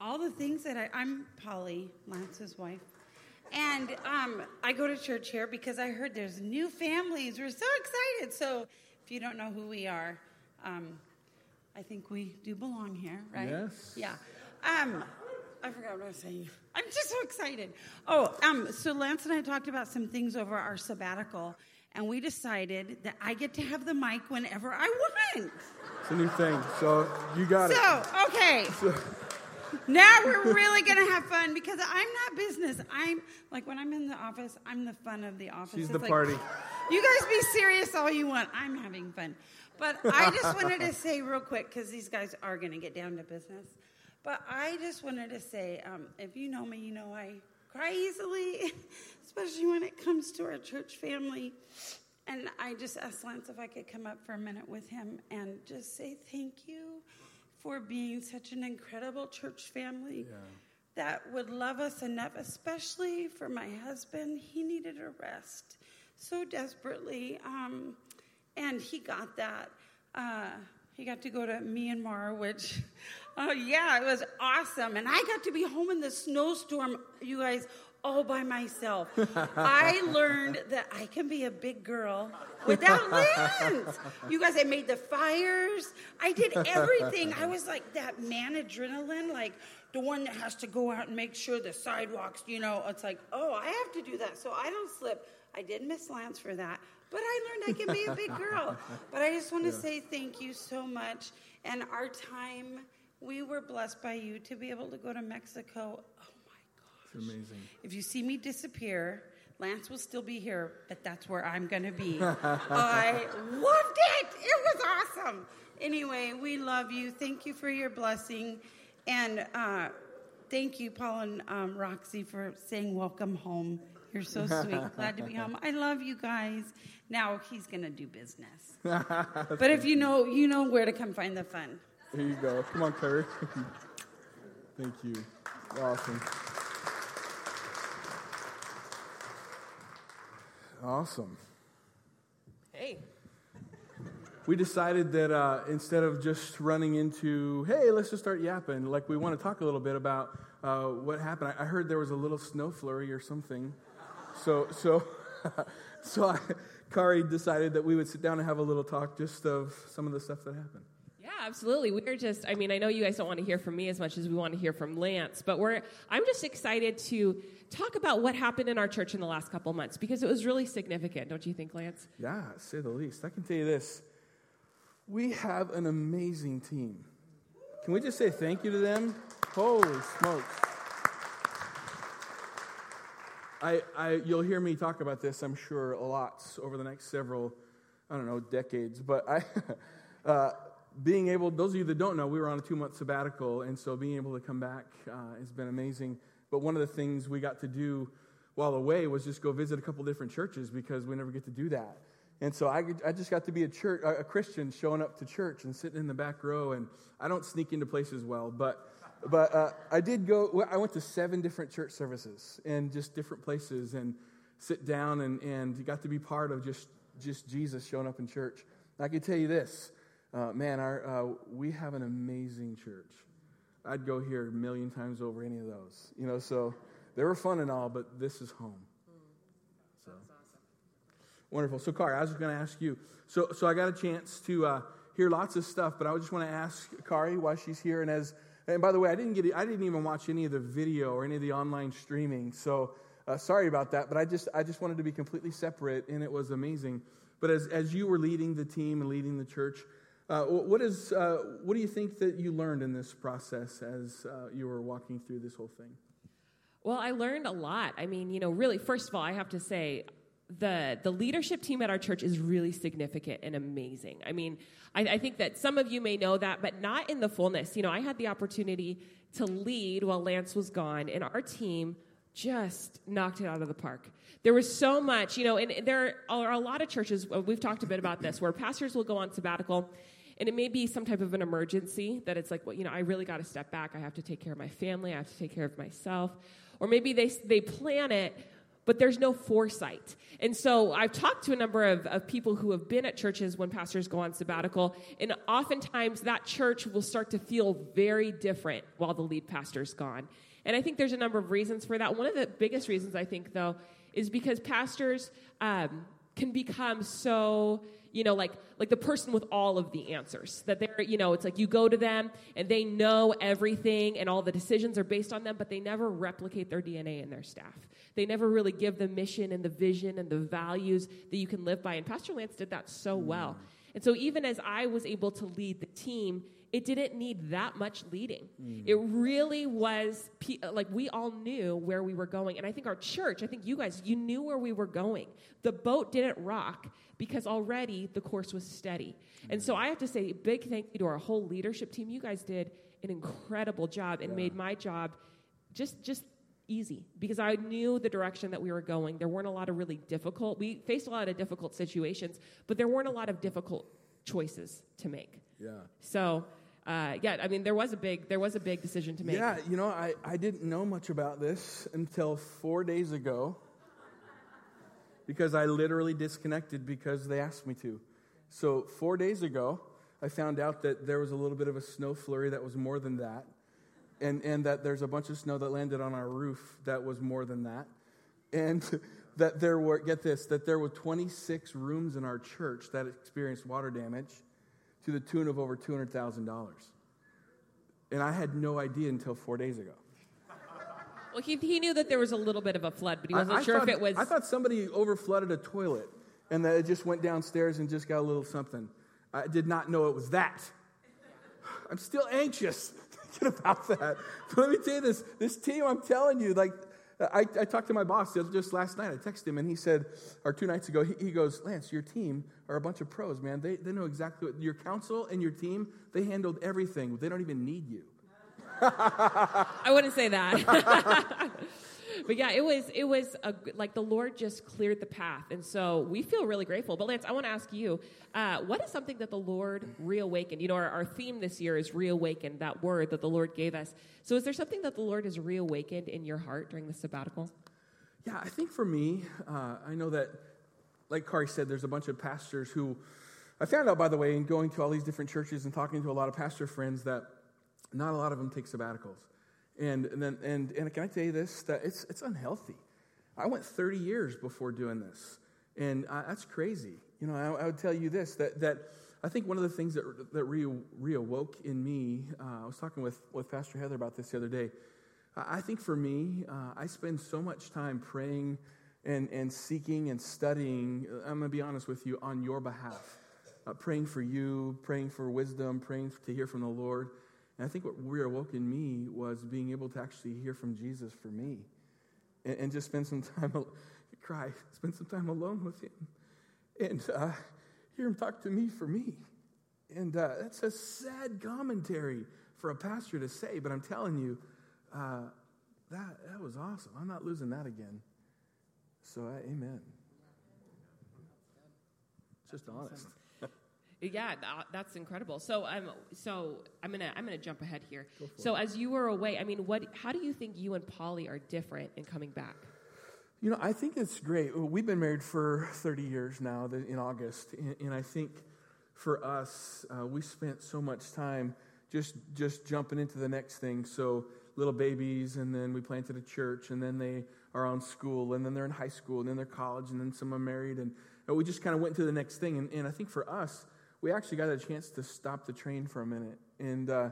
all the things that I, I'm Polly, Lance's wife. And um, I go to church here because I heard there's new families. We're so excited. So if you don't know who we are, um, I think we do belong here, right? Yes. Yeah. Um, I forgot what I was saying. I'm just so excited. Oh, um, so Lance and I talked about some things over our sabbatical, and we decided that I get to have the mic whenever I want. It's a new thing. So you got it. So, okay. Now we're really going to have fun because I'm not business. I'm like when I'm in the office, I'm the fun of the office. She's It's the like, party. You guys be serious all you want. I'm having fun. But I just wanted to say real quick because these guys are going to get down to business. But I just wanted to say um, if you know me, you know I cry easily, especially when it comes to our church family. And I just asked Lance if I could come up for a minute with him and just say thank you for being such an incredible church family that would love us enough, especially for my husband. He needed a rest so desperately, um, and he got that. Uh, he got to go to Myanmar, which, oh yeah, it was awesome. And I got to be home in the snowstorm, you guys, all by myself. I learned that I can be a big girl without Lance. You guys, I made the fires. I did everything. I was like that man adrenaline, like the one that has to go out and make sure the sidewalks, you know, it's like, oh, I have to do that so I don't slip. I did miss Lance for that, but I learned I can be a big girl. But I just want to say thank you so much. And our time, we were blessed by you to be able to go to Mexico. Oh It's amazing. if you see me disappear, Lance will still be here, but that's where I'm going to be. I loved it. It was awesome. Anyway, we love you. Thank you for your blessing. And uh, thank you, Paul and um, Roxy, for saying welcome home. You're so sweet. Glad to be home. I love you guys. Now he's going to do business. but if you know, you know where to come find the fun. There you go. Come on, Kurt. Thank you. Awesome. Awesome. Hey. We decided that uh, instead of just running into, hey, let's just start yapping, like we want to talk a little bit about uh, what happened. I, I heard there was a little snow flurry or something. So, so, so I, Kari decided that we would sit down and have a little talk just of some of the stuff that happened. Absolutely. We're just, I mean, I know you guys don't want to hear from me as much as we want to hear from Lance, but we're, I'm just excited to talk about what happened in our church in the last couple months because it was really significant, don't you think, Lance? Yeah, say the least. I can tell you this we have an amazing team. Can we just say thank you to them? Holy smokes. I, I, you'll hear me talk about this, I'm sure, a lot over the next several, I don't know, decades. But I, uh, being able, those of you that don't know, we were on a two month sabbatical, and so being able to come back uh, has been amazing. But one of the things we got to do while away was just go visit a couple different churches because we never get to do that. And so I, I just got to be a church, a Christian showing up to church and sitting in the back row. And I don't sneak into places well, but but uh, I did go. I went to seven different church services and just different places and sit down and and got to be part of just just Jesus showing up in church. I can tell you this, uh, man. Our uh, we have an amazing church. I'd go here a million times over any of those. You know, so they were fun and all, but this is home. So wonderful. So, Kari, I was going to ask you. So, so I got a chance to uh, hear lots of stuff, but I just want to ask Kari why she's here. And as and by the way, I didn't get I didn't even watch any of the video or any of the online streaming. So uh, sorry about that. But I just I just wanted to be completely separate, and it was amazing. But as as you were leading the team and leading the church. Uh, what is uh, what do you think that you learned in this process as uh, you were walking through this whole thing? Well, I learned a lot. I mean, you know, really, first of all, I have to say, the the leadership team at our church is really significant and amazing. I mean, I, I, think that some of you may know that, but not in the fullness. You know, I had the opportunity to lead while Lance was gone, and our team just knocked it out of the park. There was so much, you know, and there are a lot of churches. We've talked a bit about this, where pastors will go on sabbatical. And it may be some type of an emergency that it's like, well, you know, I really got to step back. I have to take care of my family. I have to take care of myself. Or maybe they, they plan it, but there's no foresight. And so I've talked to a number of, of people who have been at churches when pastors go on sabbatical, and oftentimes that church will start to feel very different while the lead pastor's gone. And I think there's a number of reasons for that. One of the biggest reasons, I think, though, is because pastors um, can become so you know like like the person with all of the answers that they're you know it's like you go to them and they know everything and all the decisions are based on them but they never replicate their dna in their staff. They never really give the mission and the vision and the values that you can live by. And pastor lance did that so well. Mm. And so even as i was able to lead the team it didn't need that much leading. Mm. It really was like we all knew where we were going. And I think our church, I think you guys, you knew where we were going. The boat didn't rock because already the course was steady. Mm. And so I have to say, big thank you to our whole leadership team. You guys did an incredible job and yeah. made my job just just easy because I knew the direction that we were going. There weren't a lot of really difficult. We faced a lot of difficult situations, but there weren't a lot of difficult choices to make. Yeah. So uh, yeah, I mean, there was a big there was a big decision to make. Yeah, you know, I, I didn't know much about this until four days ago because I literally disconnected because they asked me to. So four days ago, I found out that there was a little bit of a snow flurry that was more than that, and and that there's a bunch of snow that landed on our roof that was more than that, and. That there were, get this, that there were 26 rooms in our church that experienced water damage to the tune of over $200,000. And I had no idea until four days ago. Well, he, he knew that there was a little bit of a flood, but he wasn't I, I sure thought, if it was. I thought somebody overflooded a toilet and that it just went downstairs and just got a little something. I did not know it was that. I'm still anxious thinking about that. But let me tell you this this team, I'm telling you, like, I, I, talked to my boss just last night. I texted him and he said, or two nights ago, he, he, goes, Lance, your team are a bunch of pros, man. They, they know exactly what your council and your team, they handled everything. They don't even need you. I wouldn't say that. but yeah, it was it was a, like the Lord just cleared the path, and so we feel really grateful. But Lance, I want to ask you, uh, what is something that the Lord reawakened? You know, our, our theme this year is reawakened. That word that the Lord gave us. So, is there something that the Lord has reawakened in your heart during the sabbatical? Yeah, I think for me, uh, I know that, like Kari said, there's a bunch of pastors who. I found out, by the way, in going to all these different churches and talking to a lot of pastor friends, that not a lot of them take sabbaticals. And, and, then, and, and can I tell you this? That it's, it's unhealthy. I went 30 years before doing this. And I, that's crazy. You know, I, I, would tell you this that, that I think one of the things that, that re, reawoke in me, uh, I was talking with, with Pastor Heather about this the other day. I think for me, uh, I spend so much time praying and, and seeking and studying, I'm going to be honest with you, on your behalf. Uh, praying for you, praying for wisdom, praying to hear from the Lord. And I think what reawoke in me was being able to actually hear from Jesus for me and, and just spend some time, cry, spend some time alone with him and uh, hear him talk to me for me. And uh, that's a sad commentary for a pastor to say, but I'm telling you, uh, that, that was awesome. I'm not losing that again. So, uh, amen. Just honest. Yeah, that's incredible. So I'm um, so I'm gonna I'm gonna jump ahead here. So it. as you were away, I mean, what? How do you think you and Polly are different in coming back? You know, I think it's great. We've been married for 30 years now in August, and I think for us, uh, we spent so much time just just jumping into the next thing. So little babies, and then we planted a church, and then they are on school, and then they're in high school, and then they're college, and then some are married, and, and we just kind of went to the next thing. And, and I think for us, we actually got a chance to stop the train for a minute. And, uh,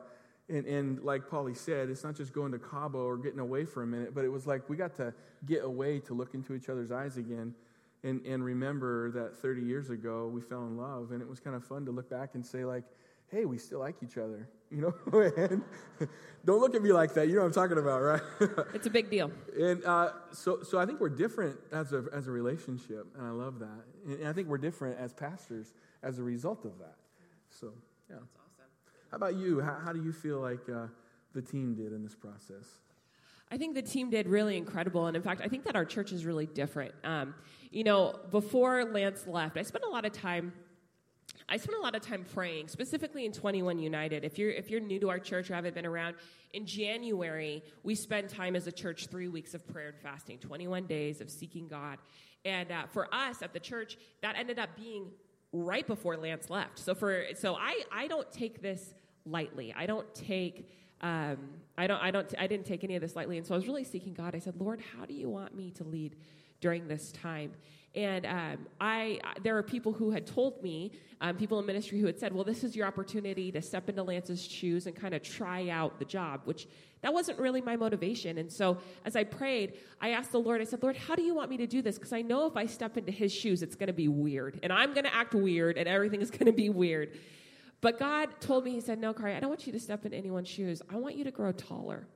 and, and like Polly said, it's not just going to Cabo or getting away for a minute, but it was like we got to get away to look into each other's eyes again and, and remember that 30 years ago we fell in love. And it was kind of fun to look back and say, like, hey, we still like each other. You know, and don't look at me like that. You know what I'm talking about, right? it's a big deal. And uh, so, so I think we're different as a, as a relationship, and I love that. And I think we're different as pastors as a result of that. So, yeah. That's awesome. How about you? How, how do you feel like uh, the team did in this process? I think the team did really incredible. And in fact, I think that our church is really different. Um, you know, before Lance left, I spent a lot of time I spent a lot of time praying, specifically in 21 United. If you're if you're new to our church or haven't been around, in January we spend time as a church three weeks of prayer and fasting, 21 days of seeking God. And uh, for us at the church, that ended up being right before Lance left. So for so I I don't take this lightly. I don't take um, I don't I don't I didn't take any of this lightly. And so I was really seeking God. I said, Lord, how do you want me to lead during this time? And um, I, there are people who had told me, um, people in ministry who had said, well, this is your opportunity to step into Lance's shoes and kind of try out the job, which that wasn't really my motivation. And so as I prayed, I asked the Lord, I said, Lord, how do you want me to do this? Because I know if I step into his shoes, it's going to be weird. And I'm going to act weird, and everything is going to be weird. But God told me, He said, No, Kari, I don't want you to step in anyone's shoes. I want you to grow taller.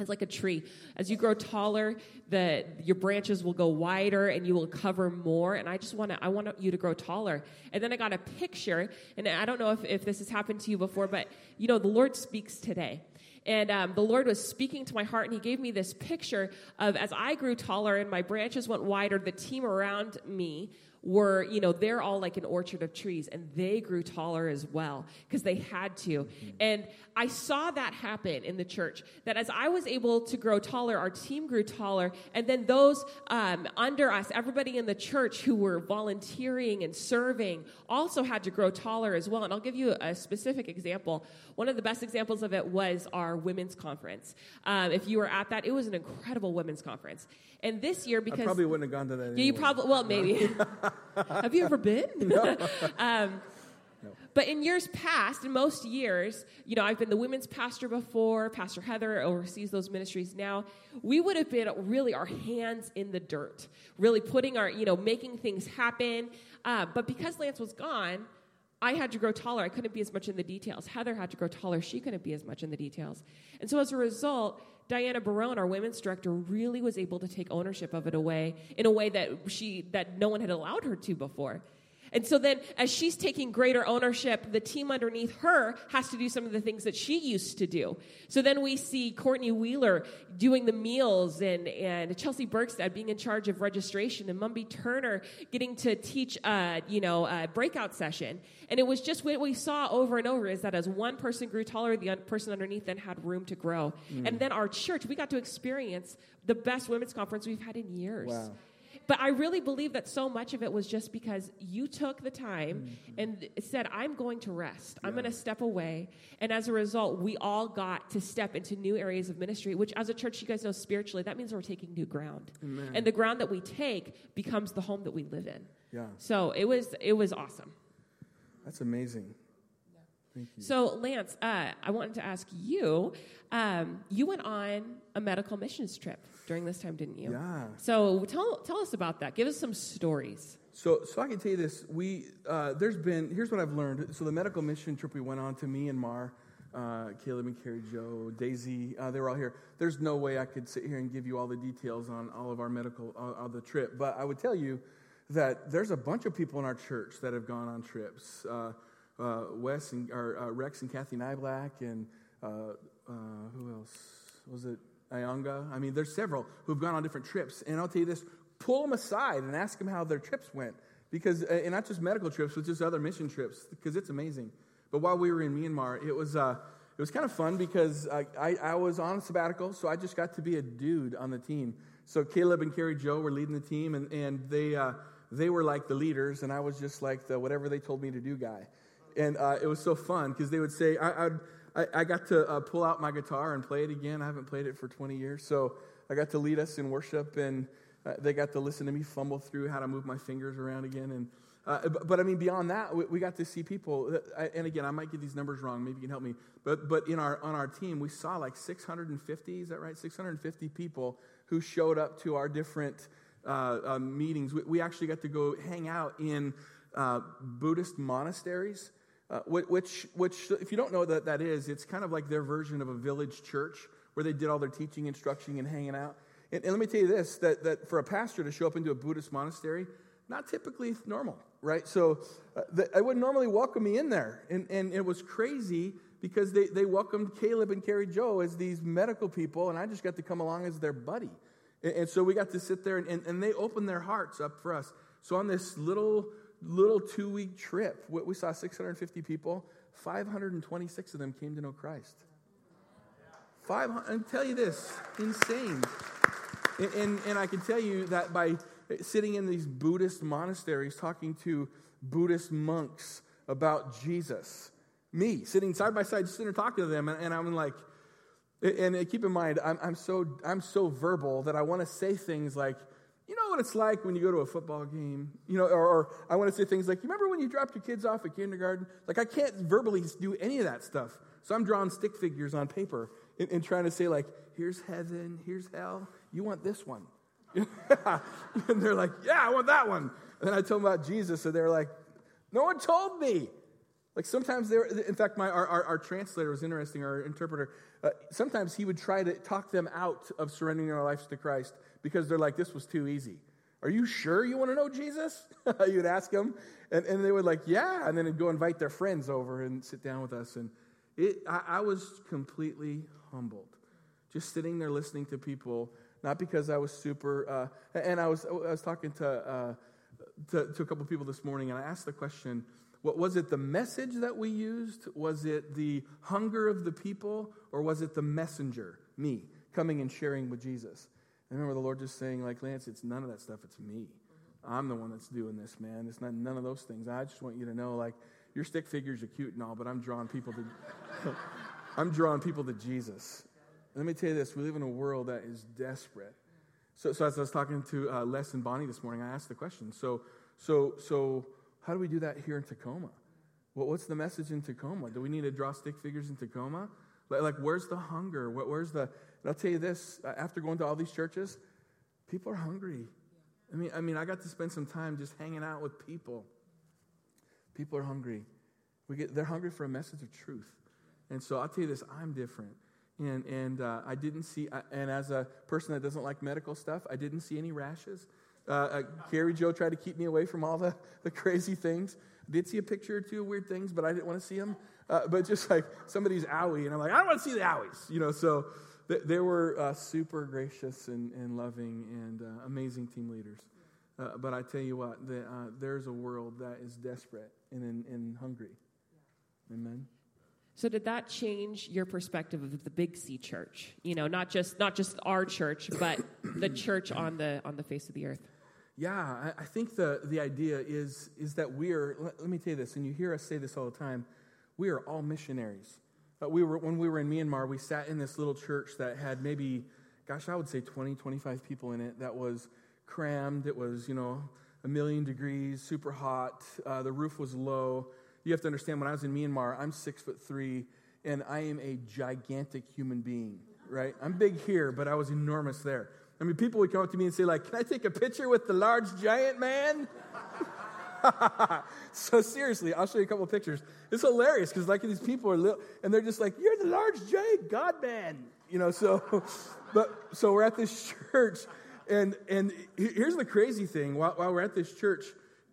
It's like a tree. As you grow taller, the your branches will go wider and you will cover more. And I just want to I want you to grow taller. And then I got a picture, and I don't know if, if this has happened to you before, but you know, the Lord speaks today. And um, the Lord was speaking to my heart, and He gave me this picture of as I grew taller and my branches went wider, the team around me were, you know, they're all like an orchard of trees and they grew taller as well because they had to. Mm-hmm. And I saw that happen in the church that as I was able to grow taller, our team grew taller. And then those um, under us, everybody in the church who were volunteering and serving, also had to grow taller as well. And I'll give you a specific example. One of the best examples of it was our women's conference. Um, if you were at that, it was an incredible women's conference. And this year, because I probably wouldn't have gone to that. Yeah, you probably well maybe. have you ever been? No. um, no. But in years past, in most years, you know, I've been the women's pastor before. Pastor Heather oversees those ministries now. We would have been really our hands in the dirt, really putting our, you know, making things happen. Uh, but because Lance was gone, I had to grow taller. I couldn't be as much in the details. Heather had to grow taller. She couldn't be as much in the details. And so as a result, Diana Barone, our women's director, really was able to take ownership of it away in a way that she that no one had allowed her to before. And so then, as she's taking greater ownership, the team underneath her has to do some of the things that she used to do. So then we see Courtney Wheeler doing the meals and, and Chelsea Bergstad being in charge of registration and Mumby Turner getting to teach, uh, you know, a breakout session. And it was just what we saw over and over is that as one person grew taller, the person underneath then had room to grow. Mm. And then our church, we got to experience the best women's conference we've had in years. Wow. But I really believe that so much of it was just because you took the time mm-hmm. and said, I'm going to rest. Yeah. I'm going to step away. And as a result, we all got to step into new areas of ministry, which as a church, you guys know spiritually, that means we're taking new ground. Amen. And the ground that we take becomes the home that we live in. Yeah. So it was it was awesome. That's amazing. So, Lance, uh, I wanted to ask you. Um, you went on a medical missions trip during this time, didn't you? Yeah. So tell tell us about that. Give us some stories. So, so I can tell you this. We uh, there's been here's what I've learned. So the medical mission trip we went on to Myanmar, uh, Caleb and Carrie Joe, Daisy, uh, they were all here. There's no way I could sit here and give you all the details on all of our medical uh, the trip, but I would tell you that there's a bunch of people in our church that have gone on trips. Uh, uh, Wes and or, uh, Rex and Kathy Nyblack and uh, uh, who else was it? Ayanga. I mean, there's several who've gone on different trips, and I'll tell you this: pull them aside and ask them how their trips went, because uh, and not just medical trips, but just other mission trips, because it's amazing. But while we were in Myanmar, it was uh, it was kind of fun because I, I, I was on sabbatical, so I just got to be a dude on the team. So Caleb and Carrie Joe were leading the team, and and they uh, they were like the leaders, and I was just like the whatever they told me to do guy and uh, it was so fun because they would say, I, I, I got to uh, pull out my guitar and play it again. I haven't played it for 20 years. So I got to lead us in worship, and uh, they got to listen to me fumble through how to move my fingers around again. And uh, but, but, I mean, beyond that, we, we got to see people. That, and again, I might get these numbers wrong. Maybe you can help me. But but in our on our team, we saw like 650. Is that right? 650 people who showed up to our different uh, uh, meetings. We, we, actually got to go hang out in Buddhist monasteries uh, which, which, if you don't know what that is, it's kind of like their version of a village church where they did all their teaching, instruction, and hanging out. And, and let me tell you this that, that for a pastor to show up into a Buddhist monastery, not typically normal, right? So uh, the, I wouldn't normally welcome me in there. And, and it was crazy because they, they welcomed Caleb and Carrie Joe as these medical people, and I just got to come along as their buddy. And, and so we got to sit there, and, and, and they opened their hearts up for us. So on this little little two week trip, What we saw 650 people. 526 of them came to know Christ. Five, and tell you this, insane. And, and, and I can tell you that by sitting in these Buddhist monasteries talking to Buddhist monks about Jesus, me sitting side by side, just sitting there talking to them, and, and I'm like, and keep in mind, I'm, I'm, so, I'm so verbal that I want to say things like, you know what it's like when you go to a football game? You know, or, or I want to say things like, you remember when you dropped your kids off at kindergarten? Like, I can't verbally do any of that stuff. So I'm drawing stick figures on paper and, and trying to say, like, here's heaven, here's hell. You want this one. and they're like, yeah, I want that one. And then I told them about Jesus, and they're like, no one told me. Like sometimes there, in fact, my, our, our, our translator was interesting, our interpreter. Uh, sometimes he would try to talk them out of surrendering their lives to Christ because they're like, this was too easy. Are you sure you want to know Jesus? You'd ask them. And, and they would like, yeah. And then go invite their friends over and sit down with us. And it, I, I was completely humbled. Just sitting there listening to people, not because I was super, uh, and I was, I was talking to, uh, to, to a couple people this morning, and I asked the question, what, was it the message that we used? Was it the hunger of the people? Or was it the messenger, me, coming and sharing with Jesus? I remember the Lord just saying, like, Lance, it's none of that stuff, it's me. I'm the one that's doing this, man. It's not none of those things. I just want you to know, like, your stick figures are cute and all, but I'm drawing people to I'm drawing people to Jesus. let me tell you this, we live in a world that is desperate. So, so as I was talking to uh, Les and Bonnie this morning, I asked the question. So, so, so how do we do that here in Tacoma? Well, what's the message in Tacoma? Do we need to draw stick figures in Tacoma? Like, where's the hunger? Where's the? I'll tell you this: after going to all these churches, people are hungry. I mean, I mean, I got to spend some time just hanging out with people. People are hungry. We get, they're hungry for a message of truth. And so I'll tell you this: I'm different. And, and uh, I didn't see, and as a person that doesn't like medical stuff, I didn't see any rashes. Uh, uh, Carrie Joe tried to keep me away from all the, the crazy things. I did see a picture or two of weird things, but I didn't want to see them. Uh, but just like somebody's owie, and I'm like, I don't want to see the owies, you know. So th- they were uh, super gracious and, and loving and uh, amazing team leaders. Uh, but I tell you what, the, there's a world that is desperate and, and, and hungry. Amen. So did that change your perspective of the Big C church? You know, not just not just our church, but the church on the on the face of the earth. Yeah, I, think the, the idea is, is that we are, let, let, me tell you this, and you hear us say this all the time, we are all missionaries. Uh, we were, when we were in Myanmar, we sat in this little church that had maybe, gosh, I would say 20, 25 people in it that was crammed. It was, you know, a million degrees, super hot. Uh, the roof was low. You have to understand, when I was in Myanmar, I'm six foot three, and I am a gigantic human being, right? I'm big here, but I was enormous there. I mean, people would come up to me and say, like, can I take a picture with the large giant man? so seriously, I'll show you a couple pictures. It's hilarious because like these people are little, and they're just like, "You're the large giant God man," you know. So, but so we're at this church, and and here's the crazy thing: while, while we're at this church,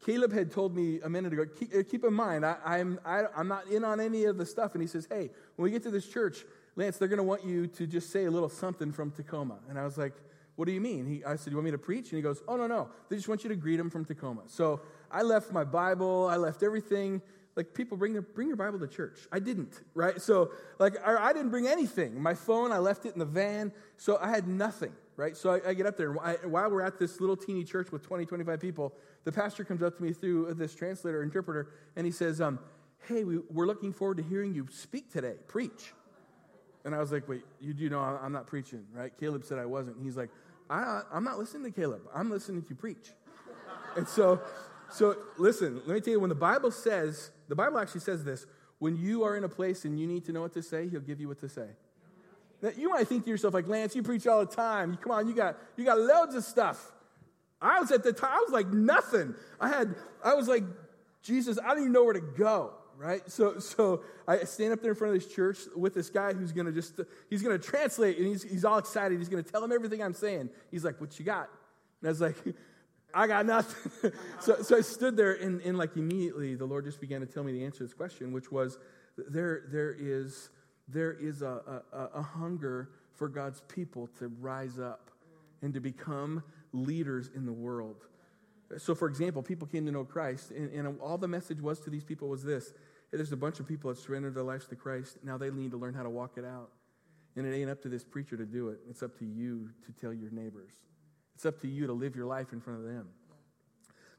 Caleb had told me a minute ago. Keep, uh, keep in mind, I, I'm I, I'm not in on any of the stuff, and he says, "Hey, when we get to this church, Lance, they're going to want you to just say a little something from Tacoma," and I was like. What do you mean? He, I said, You want me to preach? And he goes, Oh, no, no. They just want you to greet them from Tacoma. So I left my Bible, I left everything. Like people bring their bring your Bible to church. I didn't, right? So like I, I didn't bring anything. My phone, I left it in the van. So I had nothing, right? So I, I get up there, and I, while we're at this little teeny church with 20, 25 people, the pastor comes up to me through this translator, interpreter, and he says, um, Hey, we, we're looking forward to hearing you speak today, preach. And I was like, Wait, you do know I'm not preaching, right? Caleb said I wasn't. He's like, I, I'm not listening to Caleb. I'm listening to you preach. and so, so listen, let me tell you, when the Bible says, the Bible actually says this, when you are in a place and you need to know what to say, he'll give you what to say. Now, you might think to yourself, like, Lance, you preach all the time. Come on, you got, you got loads of stuff. I was at the time, I was like nothing. I had, I was like, Jesus, I don't even know where to go right? So, so I stand up there in front of this church with this guy who's going to just, he's going to translate and he's, he's all excited. He's going to tell him everything I'm saying. He's like, what you got? And I was like, I got nothing. so, so I stood there and, and like immediately the Lord just began to tell me the answer to this question, which was there, there is, there is a, a, a hunger for God's people to rise up and to become leaders in the world. So, for example, people came to know Christ, and, and all the message was to these people was this hey, there's a bunch of people that surrendered their lives to Christ. Now they need to learn how to walk it out. And it ain't up to this preacher to do it, it's up to you to tell your neighbors. It's up to you to live your life in front of them.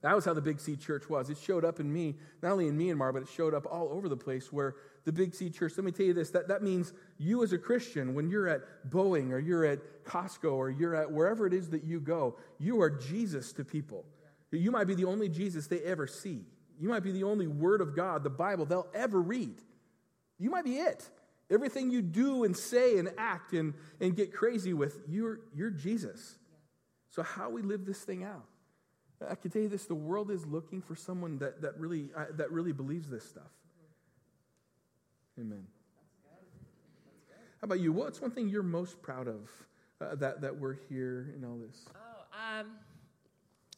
That was how the Big C Church was. It showed up in me, not only in Myanmar, but it showed up all over the place where the Big C Church, let me tell you this, that, that means you as a Christian, when you're at Boeing or you're at Costco or you're at wherever it is that you go, you are Jesus to people. You might be the only Jesus they ever see. You might be the only Word of God, the Bible, they'll ever read. You might be it. Everything you do and say and act and, and get crazy with, you're, you're Jesus. So, how we live this thing out? I can tell you this the world is looking for someone that, that, really, uh, that really believes this stuff. Amen. How about you? What's one thing you're most proud of uh, that, that we're here in all this? Oh, um,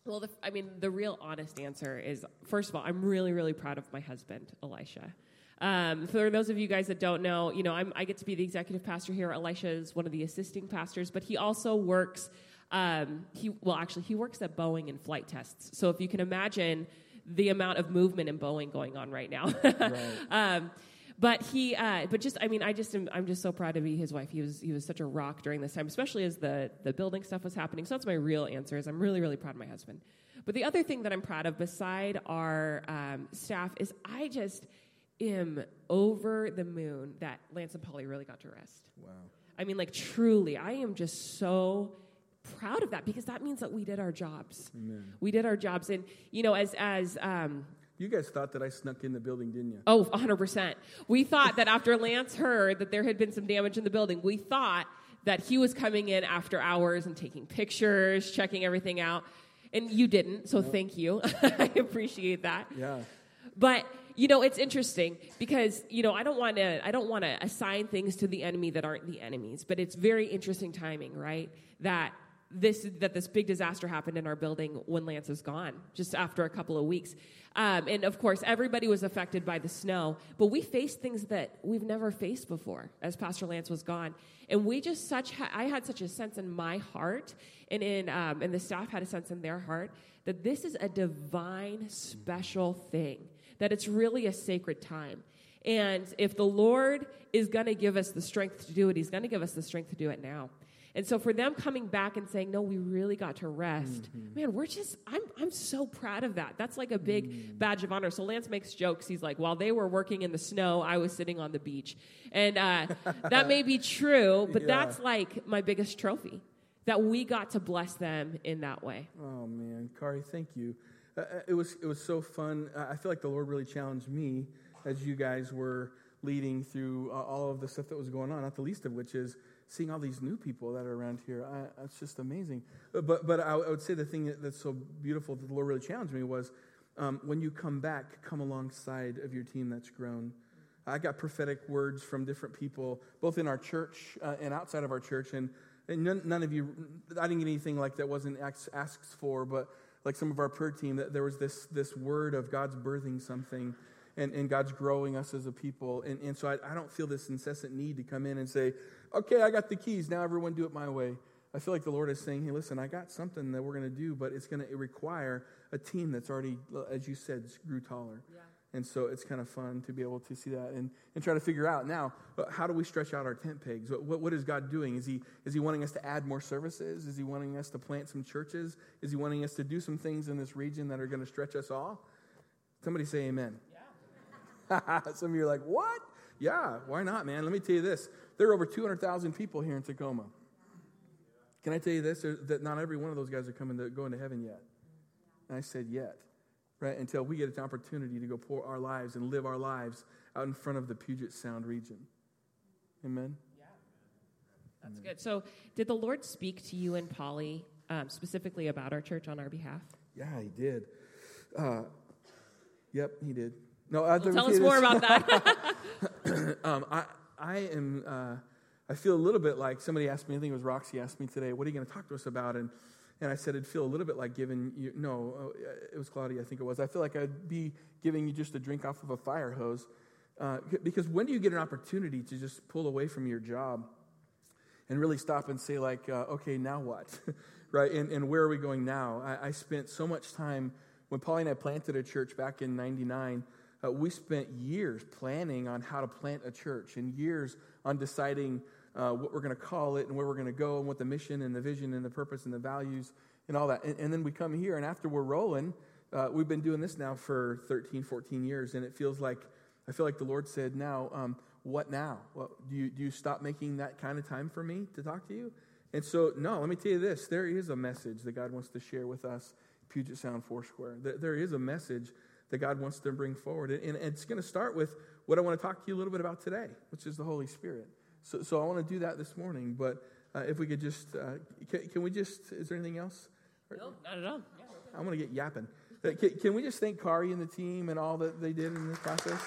well, the, I mean, the real honest answer is first of all, I'm really, really proud of my husband, Elisha. Um, for those of you guys that don't know, you know, I'm, i get to be the executive pastor here. Elisha is one of the assisting pastors, but he also works um, he well, actually, he works at Boeing in flight tests. So if you can imagine the amount of movement in Boeing going on right now. right. Um, but he, uh, but just, I mean, I just, am, I'm just so proud to be his wife. He was, he was such a rock during this time, especially as the the building stuff was happening. So that's my real answer. Is I'm really, really proud of my husband. But the other thing that I'm proud of, beside our um, staff, is I just am over the moon that Lance and Polly really got to rest. Wow. I mean, like truly, I am just so proud of that because that means that we did our jobs. Amen. We did our jobs. And, you know, as, as, um, you guys thought that I snuck in the building, didn't you? Oh, 100%. We thought that after Lance heard that there had been some damage in the building, we thought that he was coming in after hours and taking pictures, checking everything out. And you didn't, so thank you. I appreciate that. Yeah. But you know, it's interesting because you know I don't want to I don't want to assign things to the enemy that aren't the enemies, but it's very interesting timing, right? That this that this big disaster happened in our building when Lance is gone, just after a couple of weeks. Um, and of course, everybody was affected by the snow, but we faced things that we've never faced before as Pastor Lance was gone. And we just such ha- I had such a sense in my heart, and in um, and the staff had a sense in their heart that this is a divine, special thing. That it's really a sacred time. And if the Lord is going to give us the strength to do it, He's going to give us the strength to do it now. And so for them coming back and saying, no, we really got to rest, mm-hmm. man, we're just, I'm, I'm so proud of that. That's like a big mm. badge of honor. So Lance makes jokes. He's like, while they were working in the snow, I was sitting on the beach. And uh, that may be true, but yeah. that's like my biggest trophy that we got to bless them in that way. Oh, man. Kari, thank you. Uh, uh it, was, it was so fun. I feel like the Lord really challenged me as you guys were leading through uh, all of the stuff that was going on, not the least of which is seeing all these new people that are around here. I, it's just amazing. But, but I, I, would say the thing that's so beautiful that the Lord really challenged me was um, when you come back, come alongside of your team that's grown. I got prophetic words from different people, both in our church uh, and outside of our church. And, and none, none, of you, I didn't get anything like that wasn't asked for, but like some of our prayer team, that there was this, this word of God's birthing something and, and God's growing us as a people. And, and so I, I don't feel this incessant need to come in and say, okay, I got the keys. Now everyone do it my way. I feel like the Lord is saying, hey, listen, I got something that we're going to do, but it's going to require a team that's already, as you said, grew taller. Yeah. And so it's kind of fun to be able to see that and, and try to figure out now uh, how do we stretch out our tent pegs? What, what is God doing? Is he, is he wanting us to add more services? Is He wanting us to plant some churches? Is He wanting us to do some things in this region that are going to stretch us all? Somebody say amen. Yeah. some of you are like, what? Yeah, why not, man? Let me tell you this there are over 200,000 people here in Tacoma. Can I tell you this? That not every one of those guys are coming to going to heaven yet. And I said yet, right? Until we get an opportunity to go pour our lives and live our lives out in front of the Puget Sound region. Amen. Yeah, that's Amen. good. So, did the Lord speak to you and Polly um, specifically about our church on our behalf? Yeah, He did. Uh, yep, He did. No, well, tell us more about that. um, I, I am, uh, I feel a little bit like somebody asked me, I think it was Roxy asked me today, what are you going to talk to us about? And, and I said, I'd feel a little bit like giving you, no, uh, it was Claudia, I think it was. I feel like I'd be giving you just a drink off of a fire hose. Uh, because when do you get an opportunity to just pull away from your job and really stop and say, like, uh, okay, now what? right? And, and where are we going now? I, I spent so much time when Polly and I planted a church back in 99. Uh, we spent years planning on how to plant a church and years on deciding uh, what we're going to call it and where we're going to go and what the mission and the vision and the purpose and the values and all that. And, and then we come here, and after we're rolling, uh, we've been doing this now for 13, 14 years, and it feels like, I feel like the Lord said, now, um, what now? Well, do, you, do you stop making that kind of time for me to talk to you? And so, no, let me tell you this there is a message that God wants to share with us, Puget Sound Foursquare. There, there is a message that God wants to bring forward. And, and it's going to start with what I want to talk to you a little bit about today, which is the Holy Spirit. So, so I want to do that this morning, but uh, if we could just, uh, can, can, we just, is there anything else? No, not at all. I'm going to get yapping. Uh, can, can, we just thank Kari and the team and all that they did in this process?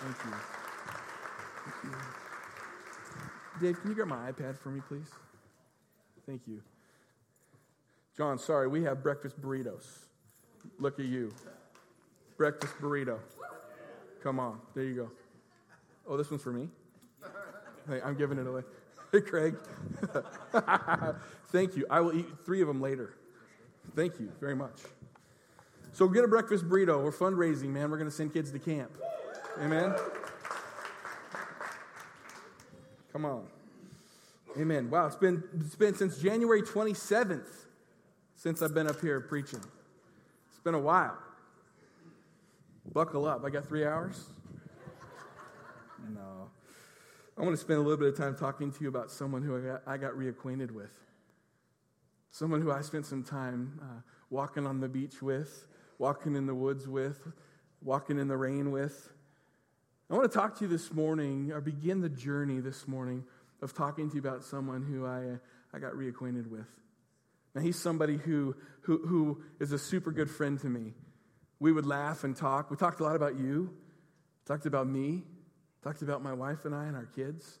Thank you. Thank you. Dave, can you grab my iPad for me, please? Thank you. John, sorry, we have breakfast burritos. Look at you. Breakfast burrito. Come on. There you go. Oh, this one's for me? Hey, I'm giving it away. Hey, Craig. Thank you. I will eat three of them later. Thank you very much. So get a breakfast burrito. We're fundraising, man. We're going to send kids to camp. Amen. Come on. Amen. Wow, it's been, it's been since January 27th since I've been up here preaching. It's been a while. Buckle up. I got three hours? No. I want to spend a little bit of time talking to you about someone who I got, I got reacquainted with. Someone who I spent some time uh, walking on the beach with, walking in the woods with, walking in the rain with. I want to talk to you this morning, or begin the journey this morning of talking to you about someone who I, I got reacquainted with. Now, he's somebody who, who, who is a super good friend to me. We would laugh and talk. We talked a lot about you, talked about me, talked about my wife and I and our kids.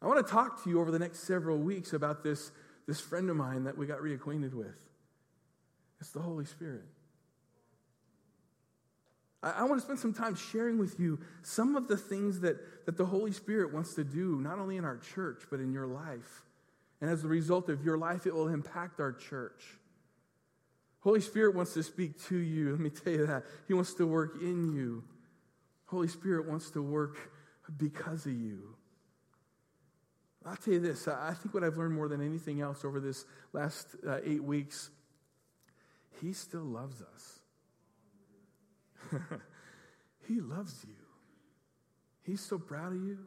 I want to talk to you over the next several weeks about this, this friend of mine that we got reacquainted with. It's the Holy Spirit. I, I want to spend some time sharing with you some of the things that, that the Holy Spirit wants to do, not only in our church, but in your life. And as a result of your life, it will impact our church. Holy Spirit wants to speak to you. Let me tell you that. He wants to work in you. Holy Spirit wants to work because of you. I'll tell you this I think what I've learned more than anything else over this last uh, eight weeks, He still loves us. he loves you. He's so proud of you.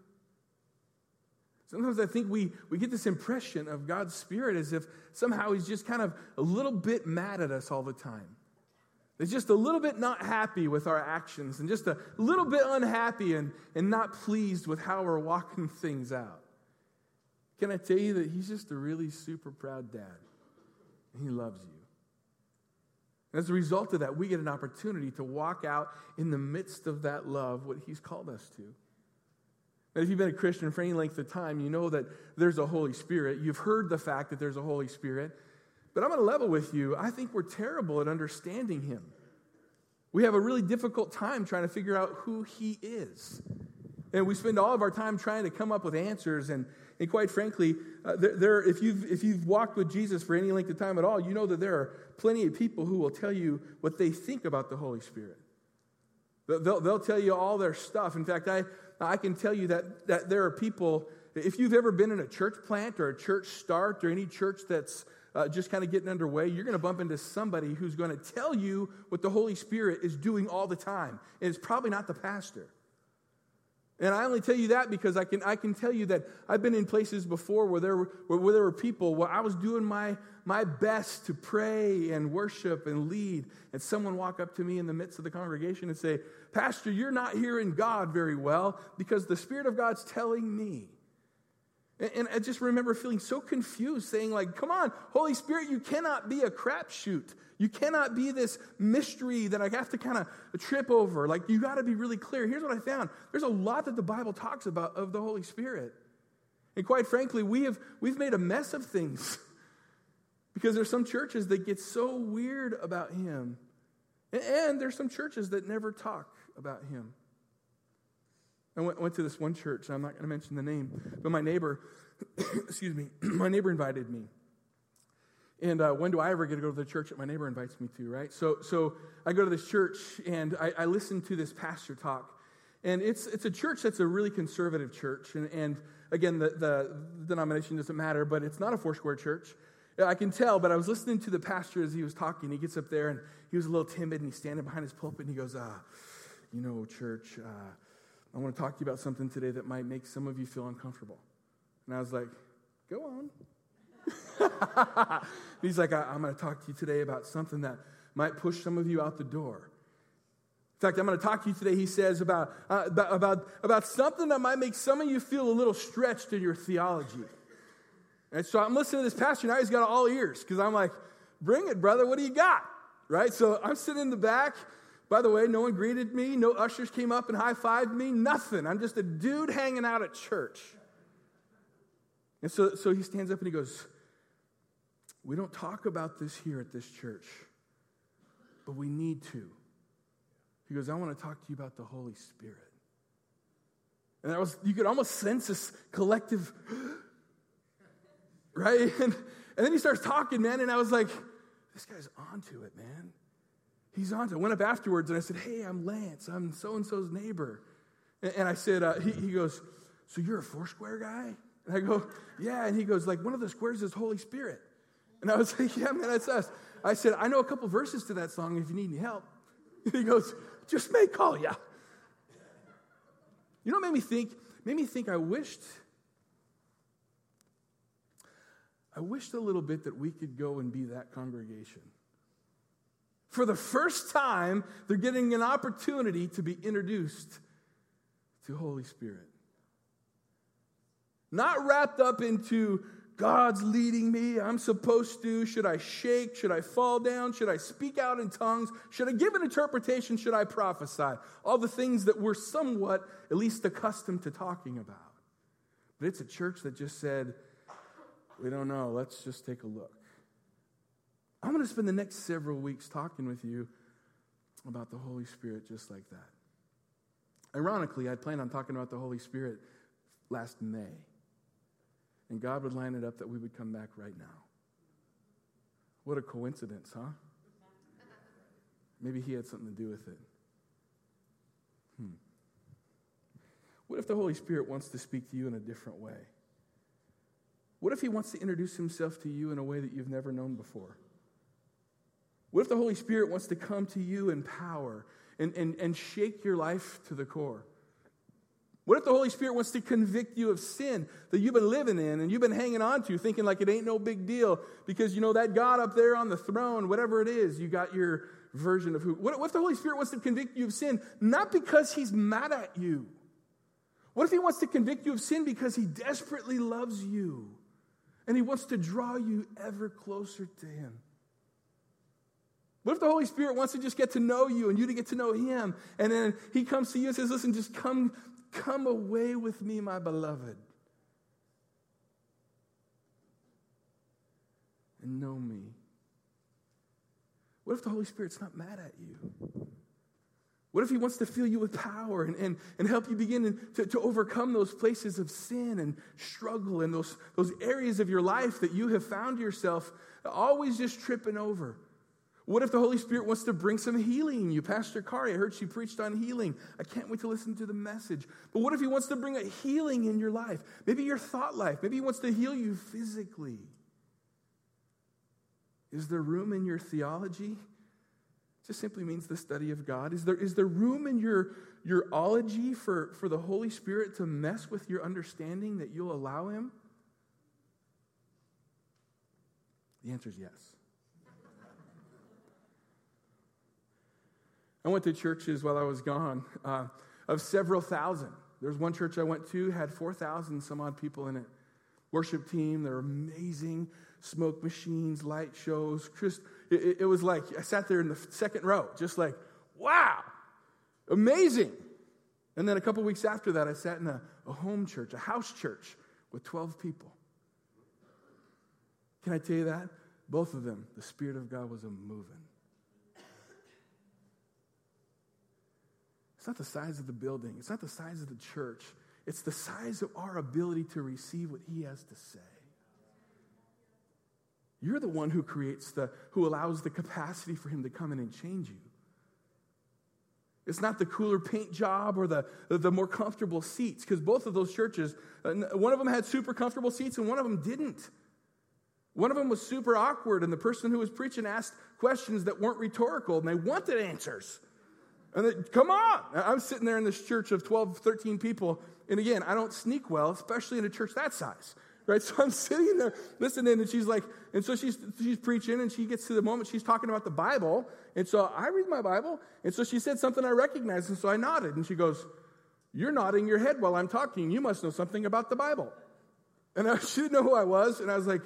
Sometimes I think we, we get this impression of God's Spirit as if somehow He's just kind of a little bit mad at us all the time. He's just a little bit not happy with our actions and just a little bit unhappy and, and not pleased with how we're walking things out. Can I tell you that He's just a really super proud dad? And He loves you. And As a result of that, we get an opportunity to walk out in the midst of that love what He's called us to. If you've been a Christian for any length of time, you know that there's a Holy Spirit. You've heard the fact that there's a Holy Spirit. But I'm going to level with you. I think we're terrible at understanding Him. We have a really difficult time trying to figure out who He is. And we spend all of our time trying to come up with answers and and quite frankly, uh, there, there, if, you've, if you've walked with Jesus for any length of time at all, you know that there are plenty of people who will tell you what they think about the Holy Spirit. They'll, they'll tell you all their stuff. In fact, I, I can tell you that, that there are people, if you've ever been in a church plant or a church start or any church that's uh, just kind of getting underway, you're going to bump into somebody who's going to tell you what the Holy Spirit is doing all the time. And it's probably not the pastor. And I only tell you that because I can, I can tell you that I've been in places before where there were, where, where there were people where I was doing my, my best to pray and worship and lead, and someone walk up to me in the midst of the congregation and say, Pastor, you're not hearing God very well because the Spirit of God's telling me. And, I just remember feeling so confused, saying, like, come on, Holy Spirit, you cannot be a crapshoot. You cannot be this mystery that I have to kind of trip over. Like, you got to be really clear. Here's what I found there's a lot that the Bible talks about of the Holy Spirit. And quite frankly, we have, we've made a mess of things because there's some churches that get so weird about Him. And, and there's some churches that never talk about Him. I went, went to this one church. I'm not going to mention the name, but my neighbor, excuse me, my neighbor invited me. And uh, when do I ever get to go to the church that my neighbor invites me to, right? So, so I go to this church and I, I listen to this pastor talk. And it's, it's a church that's a really conservative church. And, and again, the, the denomination doesn't matter, but it's not a Foursquare church. I can tell, but I was listening to the pastor as he was talking. He gets up there and he was a little timid and he's standing behind his pulpit and he goes, uh, You know, church, uh, I want to talk to you about something today that might make some of you feel uncomfortable. And I was like, Go on. He's like, I'm going to talk to you today about something that might push some of you out the door. In fact, I'm going to talk to you today, he says, about, uh, about, about something that might make some of you feel a little stretched in your theology. And so I'm listening to this pastor, now he's got all ears because I'm like, bring it, brother, what do you got? Right? So I'm sitting in the back. By the way, no one greeted me, no ushers came up and high fived me, nothing. I'm just a dude hanging out at church. And so, so he stands up and he goes, We don't talk about this here at this church, but we need to. He goes, I want to talk to you about the Holy Spirit. And that was, you could almost sense this collective, right? And, and then he starts talking, man, and I was like, this guy's onto it, man. He's onto it. I went up afterwards and I said, hey, I'm Lance. I'm so and so's neighbor. And, and I said, uh, he, he goes, so you're a Foursquare guy? And I go, yeah. And he goes, like, one of the squares is Holy Spirit. And I was like, yeah, man, that's us. I said, I know a couple verses to that song if you need any help. he goes, just may call ya. You know what made me think? Made me think I wished, I wished a little bit that we could go and be that congregation. For the first time, they're getting an opportunity to be introduced to Holy Spirit. Not wrapped up into God's leading me. I'm supposed to. Should I shake? Should I fall down? Should I speak out in tongues? Should I give an interpretation? Should I prophesy? All the things that we're somewhat, at least, accustomed to talking about. But it's a church that just said, we don't know. Let's just take a look. I'm going to spend the next several weeks talking with you about the Holy Spirit just like that. Ironically, I planned on talking about the Holy Spirit last May. And God would line it up that we would come back right now. What a coincidence, huh? Maybe He had something to do with it. Hmm. What if the Holy Spirit wants to speak to you in a different way? What if He wants to introduce Himself to you in a way that you've never known before? What if the Holy Spirit wants to come to you in power and, and, and shake your life to the core? What if the Holy Spirit wants to convict you of sin that you've been living in and you've been hanging on to, thinking like it ain't no big deal because you know that God up there on the throne, whatever it is, you got your version of who. What if the Holy Spirit wants to convict you of sin, not because he's mad at you? What if he wants to convict you of sin because he desperately loves you and he wants to draw you ever closer to him? What if the Holy Spirit wants to just get to know you and you to get to know him? And then he comes to you and says, Listen, just come Come away with me, my beloved, and know me. What if the Holy Spirit's not mad at you? What if He wants to fill you with power and, and, and help you begin to, to overcome those places of sin and struggle and those, those areas of your life that you have found yourself always just tripping over? What if the Holy Spirit wants to bring some healing in you? Pastor Kari, I heard she preached on healing. I can't wait to listen to the message. But what if He wants to bring a healing in your life? Maybe your thought life. Maybe He wants to heal you physically. Is there room in your theology? It just simply means the study of God. Is there, is there room in your, your ology for, for the Holy Spirit to mess with your understanding that you'll allow Him? The answer is yes. I went to churches while I was gone uh, of several thousand. There's one church I went to, had 4,000 some odd people in it. Worship team, they're amazing. Smoke machines, light shows. Just, it, it was like, I sat there in the second row, just like, wow, amazing. And then a couple weeks after that, I sat in a, a home church, a house church with 12 people. Can I tell you that? Both of them, the Spirit of God was a moving. It's not the size of the building, it's not the size of the church, it's the size of our ability to receive what He has to say. You're the one who creates the, who allows the capacity for Him to come in and change you. It's not the cooler paint job or the, the more comfortable seats, because both of those churches, uh, one of them had super comfortable seats and one of them didn't. One of them was super awkward, and the person who was preaching asked questions that weren't rhetorical, and they wanted answers. And they, come on! I'm sitting there in this church of 12, 13 people, and again, I don't sneak well, especially in a church that size right? So I'm sitting there listening, and she's like, and so she's she's preaching, and she gets to the moment she's talking about the Bible, and so I read my Bible, and so she said something I recognized, and so I nodded, and she goes, "You're nodding your head while I'm talking. You must know something about the Bible." And I, she didn't know who I was, and I was like,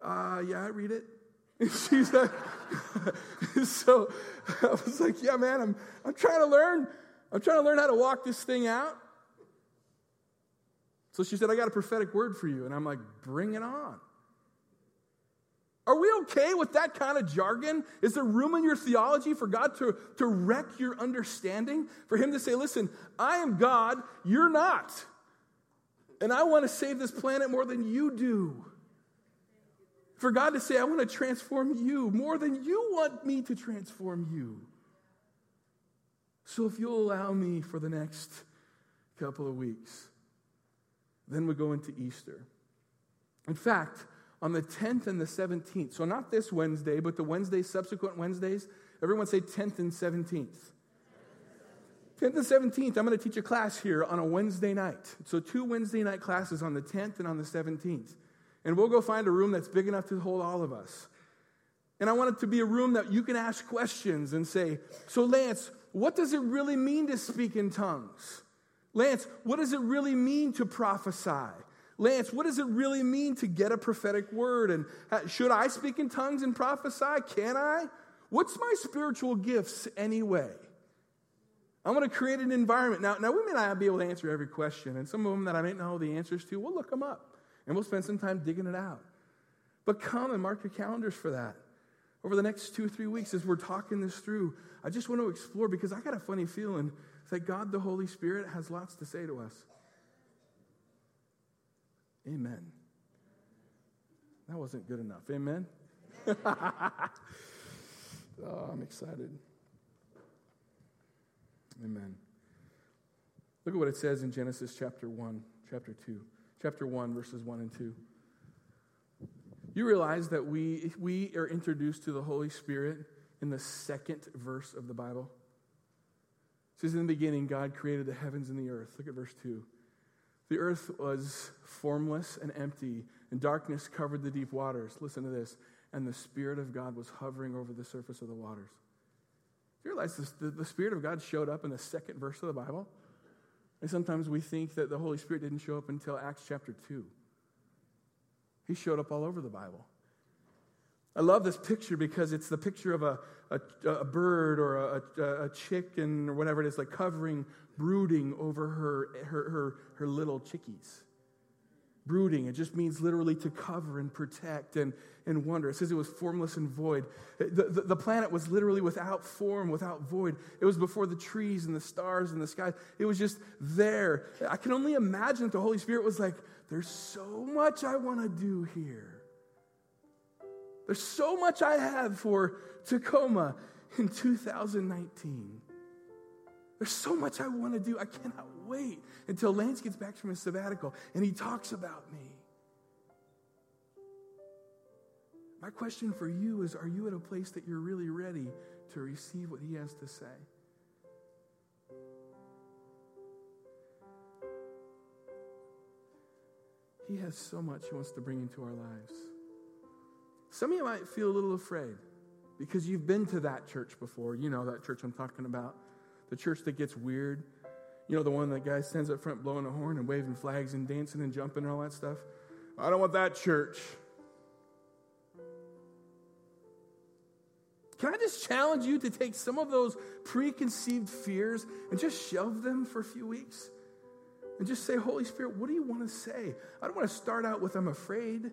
uh, "Yeah, I read it." And she's like, so I was like, "Yeah, man, I'm I'm trying to learn. I'm trying to learn how to walk this thing out." So she said, I got a prophetic word for you. And I'm like, bring it on. Are we okay with that kind of jargon? Is there room in your theology for God to, to wreck your understanding? For Him to say, listen, I am God, you're not. And I want to save this planet more than you do. For God to say, I want to transform you more than you want me to transform you. So if you'll allow me for the next couple of weeks, then we go into Easter. In fact, on the 10th and the 17th, so not this Wednesday, but the Wednesday subsequent Wednesdays, everyone say 10th and 17th. 10th and 17th, I'm going to teach a class here on a Wednesday night. So, two Wednesday night classes on the 10th and on the 17th. And we'll go find a room that's big enough to hold all of us. And I want it to be a room that you can ask questions and say, So, Lance, what does it really mean to speak in tongues? Lance, what does it really mean to prophesy? Lance, what does it really mean to get a prophetic word? And uh, should I speak in tongues and prophesy? Can I? What's my spiritual gifts anyway? I want to create an environment. Now, now, we may not be able to answer every question, and some of them that I may not know the answers to, we'll look them up and we'll spend some time digging it out. But come and mark your calendars for that. Over the next two three weeks, as we're talking this through, I just want to explore because I got a funny feeling that God the Holy Spirit has lots to say to us. Amen. That wasn't good enough. Amen. oh, I'm excited. Amen. Look at what it says in Genesis chapter 1, chapter 2, chapter 1, verses 1 and 2. You realize that we, we are introduced to the Holy Spirit in the second verse of the Bible? says, In the beginning, God created the heavens and the earth. Look at verse 2. The earth was formless and empty, and darkness covered the deep waters. Listen to this. And the Spirit of God was hovering over the surface of the waters. Do you realize this, the, the Spirit of God showed up in the second verse of the Bible? And sometimes we think that the Holy Spirit didn't show up until Acts chapter 2. He showed up all over the Bible. I love this picture because it's the picture of a, a, a bird or a, a, chicken or whatever it is, like covering, brooding over her, her, her, her little chickies. Brooding, it just means literally to cover and protect and, and wonder. It says it was formless and void. The, the, the planet was literally without form, without void. It was before the trees and the stars and the sky. It was just there. I can only imagine that the Holy Spirit was like, there's so much I want to do here. There's so much I have for Tacoma in 2019. There's so much I want to do. I cannot wait until Lance gets back from his sabbatical and he talks about me. My question for you is Are you at a place that you're really ready to receive what he has to say? He has so much he wants to bring into our lives. Some of you might feel a little afraid because you've been to that church before. You know that church I'm talking about. The church that gets weird. You know, the one that guy stands up front blowing a horn and waving flags and dancing and jumping and all that stuff. I don't want that church. Can I just challenge you to take some of those preconceived fears and just shelve them for a few weeks? And just say, Holy Spirit, what do you want to say? I don't want to start out with, I'm afraid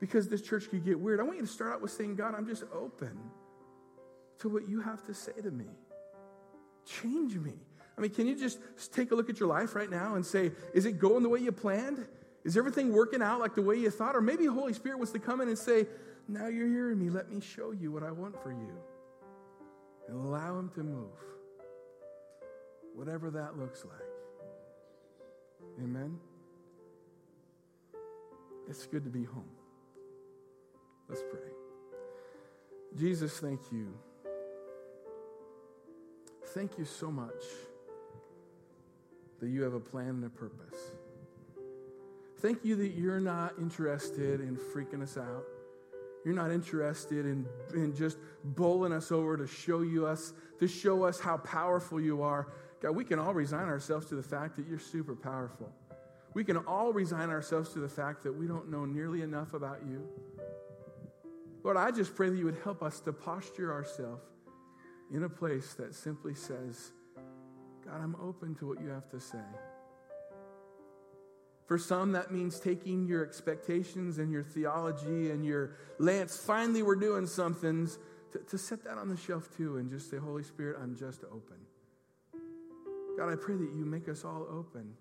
because this church could get weird. I want you to start out with saying, God, I'm just open to what you have to say to me. Change me. I mean, can you just take a look at your life right now and say, is it going the way you planned? Is everything working out like the way you thought? Or maybe Holy Spirit wants to come in and say, now you're hearing me. Let me show you what I want for you. And allow Him to move. Whatever that looks like. Amen? It's good to be home. Let's pray. Jesus, thank you. Thank you so much that you have a plan and a purpose. Thank you that you're not interested in freaking us out. You're not interested in, in just bowling us over to show you us, to show us how powerful you are. God, we can all resign ourselves to the fact that you're super powerful. We can all resign ourselves to the fact that we don't know nearly enough about you. Lord, I just pray that you would help us to posture ourselves in a place that simply says, God, I'm open to what you have to say. For some, that means taking your expectations and your theology and your Lance, finally we're doing something, to, to set that on the shelf too and just say, Holy Spirit, I'm just open. God, I pray that you make us all open.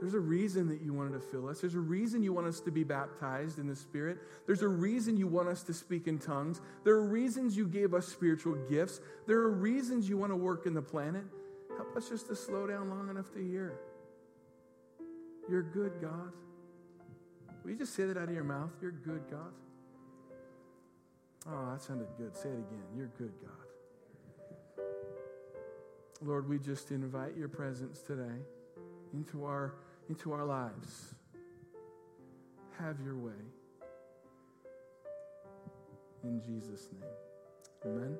There's a reason that you wanted to fill us. There's a reason you want us to be baptized in the Spirit. There's a reason you want us to speak in tongues. There are reasons you gave us spiritual gifts. There are reasons you want to work in the planet. Help us just to slow down long enough to hear. You're good, God. Will you just say that out of your mouth? You're good, God. Oh, that sounded good. Say it again. You're good, God. Lord, we just invite your presence today into our, into our lives. Have your way. In Jesus' name. Amen.